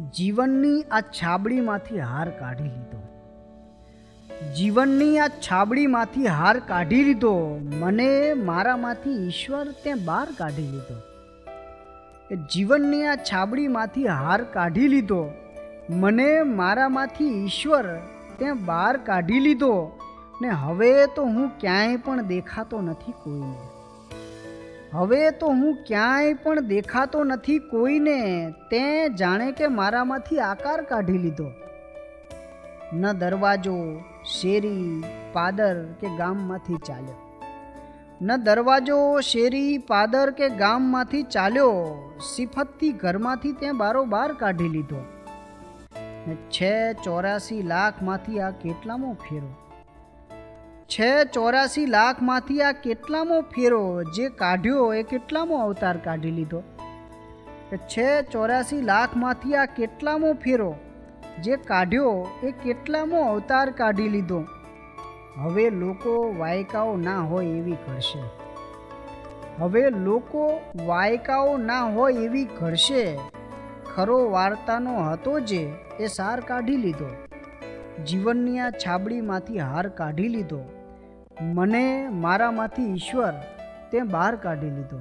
જીવનની આ છાબડીમાંથી હાર કાઢી લીધો. જીવનની આ છાબડીમાંથી હાર કાઢી લીધો. મને મારામાંથી ઈશ્વર તે બહાર કાઢી લીધો. એ જીવનની આ છાબડીમાંથી હાર કાઢી લીધો. મને મારામાંથી ઈશ્વર તે બહાર કાઢી લીધો. ને હવે તો હું ક્યાંય પણ દેખાતો નથી કોઈને. હવે તો હું ક્યાંય પણ દેખાતો નથી કોઈને, તે જાણે કે મારામાંથી આકાર કાઢી લીધો. ન દરવાજો, શેરી, પાદર કે ગામમાંથી ચાલ્યો. ન દરવાજો, શેરી, પાદર કે ગામમાંથી ચાલ્યો, સિફતથી ઘરમાંથી તે બારોબાર કાઢી લીધો. છે ચોરાસી લાખમાંથી આ કેટલામો ફેરો? છે ચોરાસી લાખમાંથી આ કેટલામો ફેરો જે કાઢ્યો, એ કેટલામો અવતાર કાઢી લીધો? છે ચોરાસી લાખમાંથી આ કેટલામો ફેરો જે કાઢ્યો, એ કેટલામો અવતાર કાઢી લીધો? હવે લોકો વાયકાઓ ના હોય એવી ઘડશે. હવે લોકો વાયકાઓ ના હોય એવી ઘડશે. ખરો વાર્તાનો હતો જે, એ સાર કાઢી લીધો. જીવનની આ છાબડીમાંથી હાર કાઢી લીધો. મને મારામાંથી ઈશ્વર તે બહાર કાઢી લીધો.